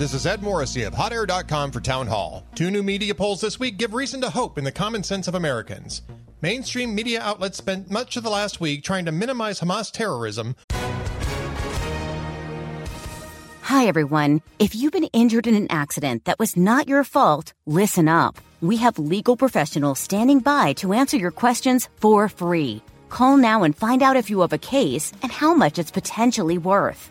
This is Ed Morrissey of HotAir.com for Town Hall. Two new media polls this week give reason to hope in the common sense of Americans. Mainstream media outlets spent much of the last week trying to minimize Hamas terrorism. Hi, everyone. If you've been injured in an accident that was not your fault, listen up. We have legal professionals standing by to answer your questions for free. Call now and find out if you have a case and how much it's potentially worth.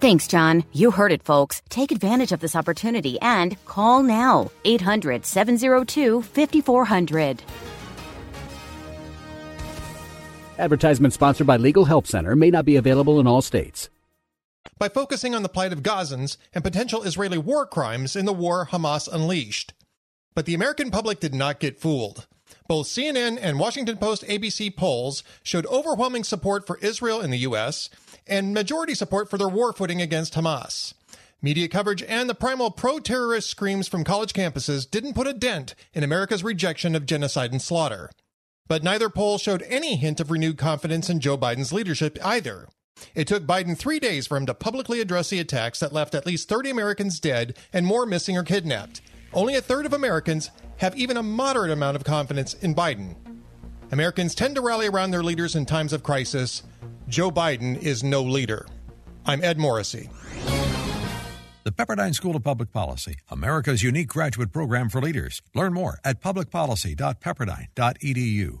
Thanks, John. You heard it, folks. Take advantage of this opportunity and call now 800 702 5400. Advertisement sponsored by Legal Help Center may not be available in all states. By focusing on the plight of Gazans and potential Israeli war crimes in the war Hamas unleashed. But the American public did not get fooled. Both CNN and Washington Post ABC polls showed overwhelming support for Israel in the U.S. and majority support for their war footing against Hamas. Media coverage and the primal pro terrorist screams from college campuses didn't put a dent in America's rejection of genocide and slaughter. But neither poll showed any hint of renewed confidence in Joe Biden's leadership either. It took Biden three days for him to publicly address the attacks that left at least 30 Americans dead and more missing or kidnapped. Only a third of Americans have even a moderate amount of confidence in Biden. Americans tend to rally around their leaders in times of crisis. Joe Biden is no leader. I'm Ed Morrissey. The Pepperdine School of Public Policy, America's unique graduate program for leaders. Learn more at publicpolicy.pepperdine.edu.